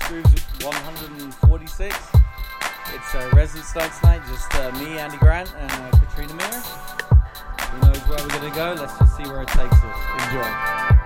to Grooves 146. It's uh, Residence Nights Night, just uh, me, Andy Grant, and uh, Katrina Mir. Who knows where we're gonna go? Let's just see where it takes us. Enjoy.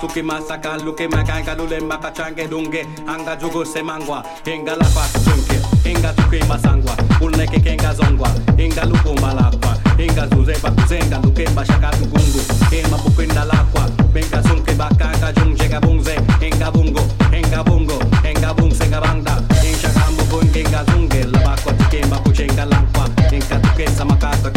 Tuki masaka luke makanga lule makachange dunge anga jugo semangwa inga lakwa chunke inga tuki masangwa ulneke kenga zongwa inga luku malakwa inga Venga zuzemba kuzenda ndukemba shakatungungu Ema bukwenda lakwa Benga sunke bakaka jungsheka bungze Enga bungo, enga bungo, enga bungsenga bangda Enga shakambu kun kenga zunge Labakwa tikemba kuchenga lakwa. Enga tukesa makaka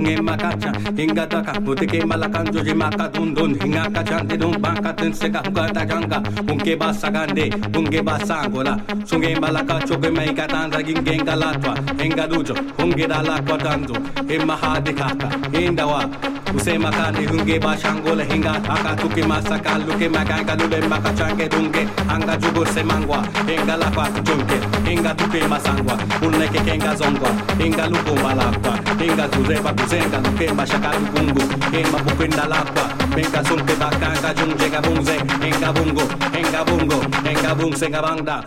masunge makacha hinga taka mutike malakan joje makatun dun hinga ka tin banka ka seka huka takanga unke ba sagande unge basangola sunge malaka choge mai ka tan ragin genga latwa hinga dujo unge dala kwa tanzo ka inda hindawa usema kani hunge bashangole hinga aka tuke masaka luke maganga lule makachange dunge anga jugo semangwa hinga la kwa chunke hinga tuke masangwa uneke kenga zongwa hinga luko malakwa hinga zureba kuzenga luke mashaka lukungu hinga bukwenda lakwa hinga sunke bakanga junge gabunze hinga bungo hinga bungo hinga bungse gabangda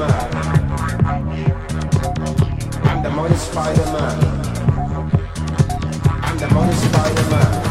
Spider-Man. I'm the money Spider-Man. I'm the money Spider-Man.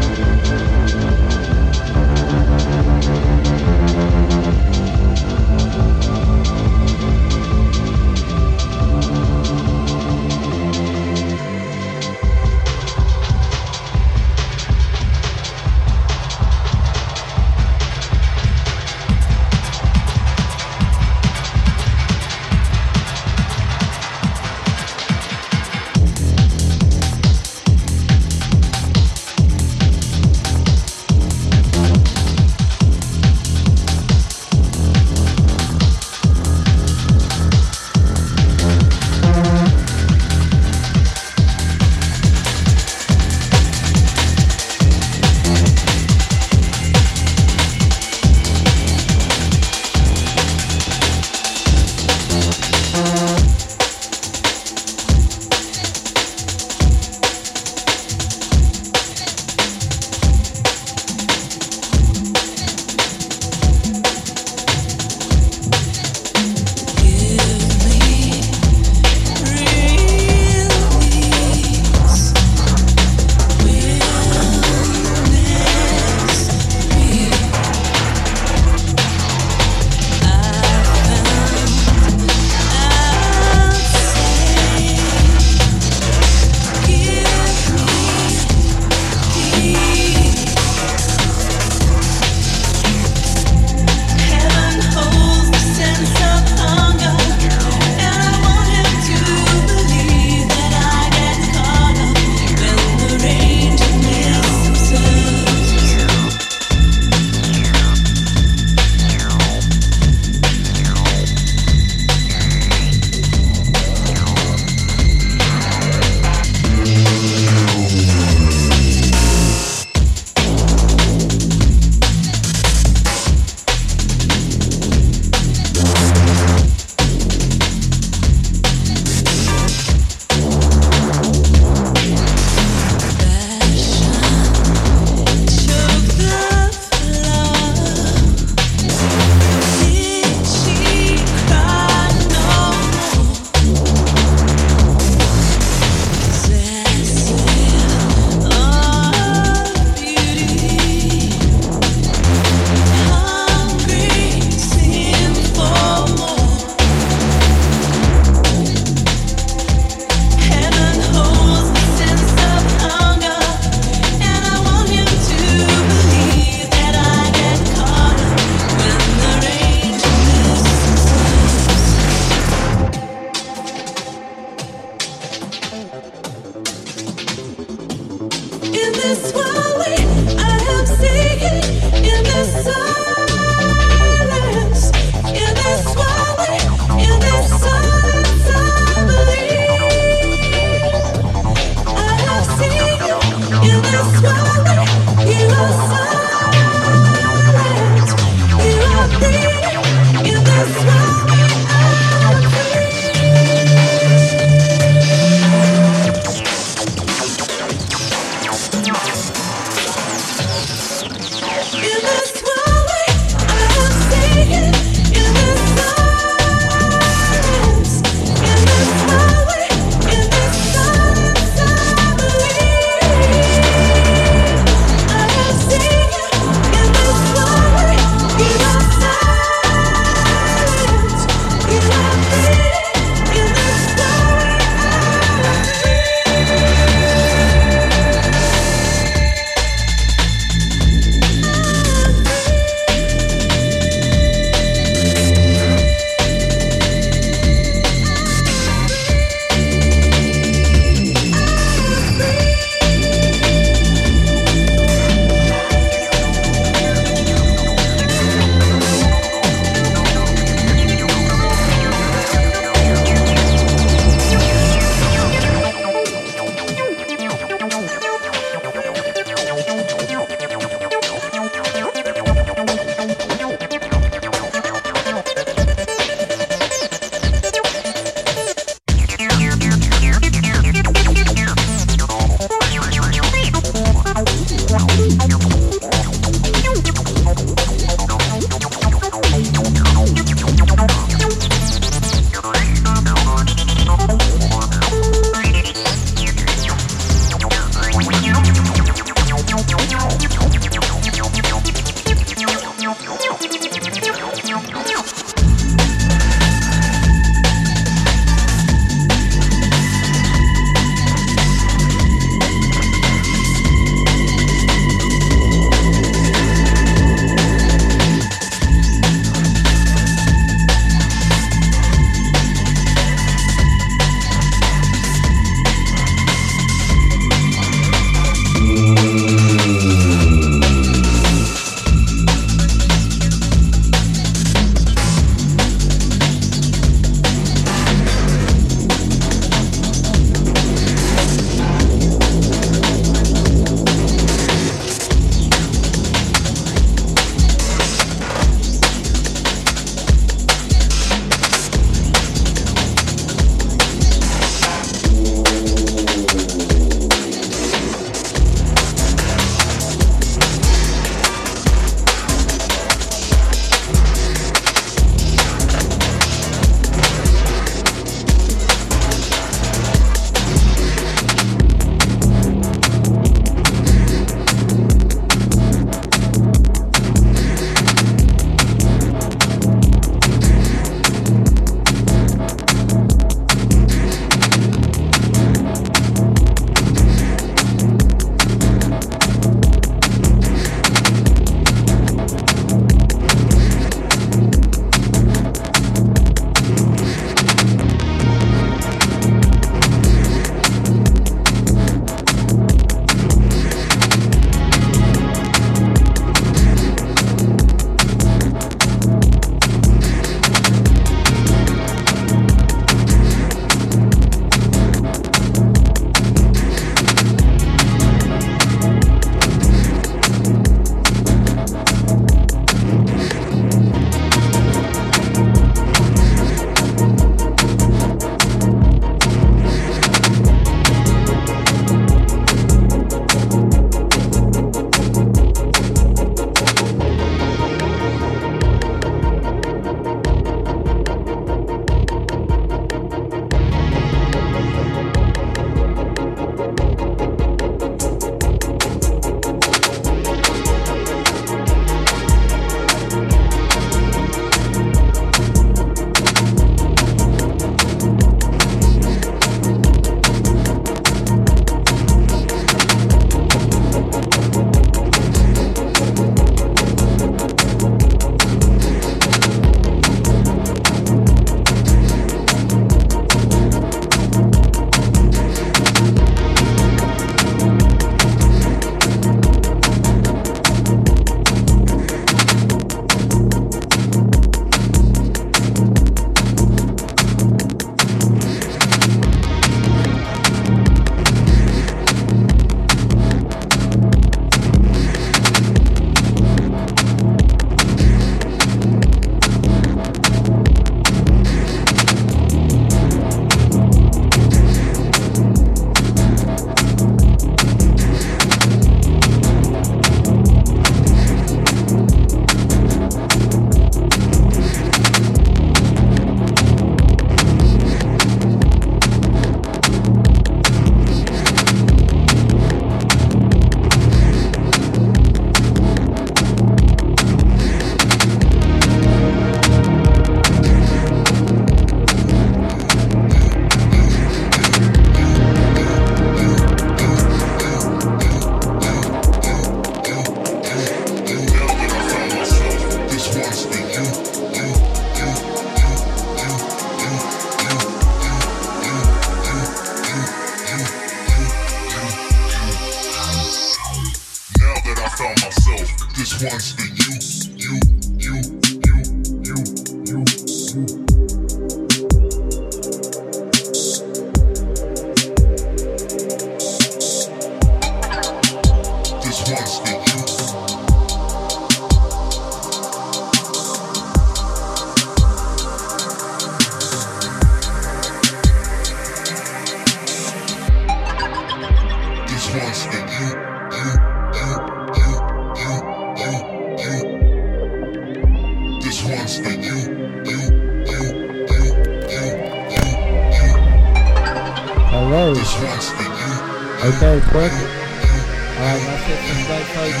very quick. Alright, that's it for today, folks.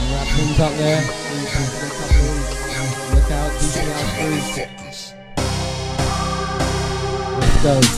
We'll wrap things up there. Look out, DJ Let's go.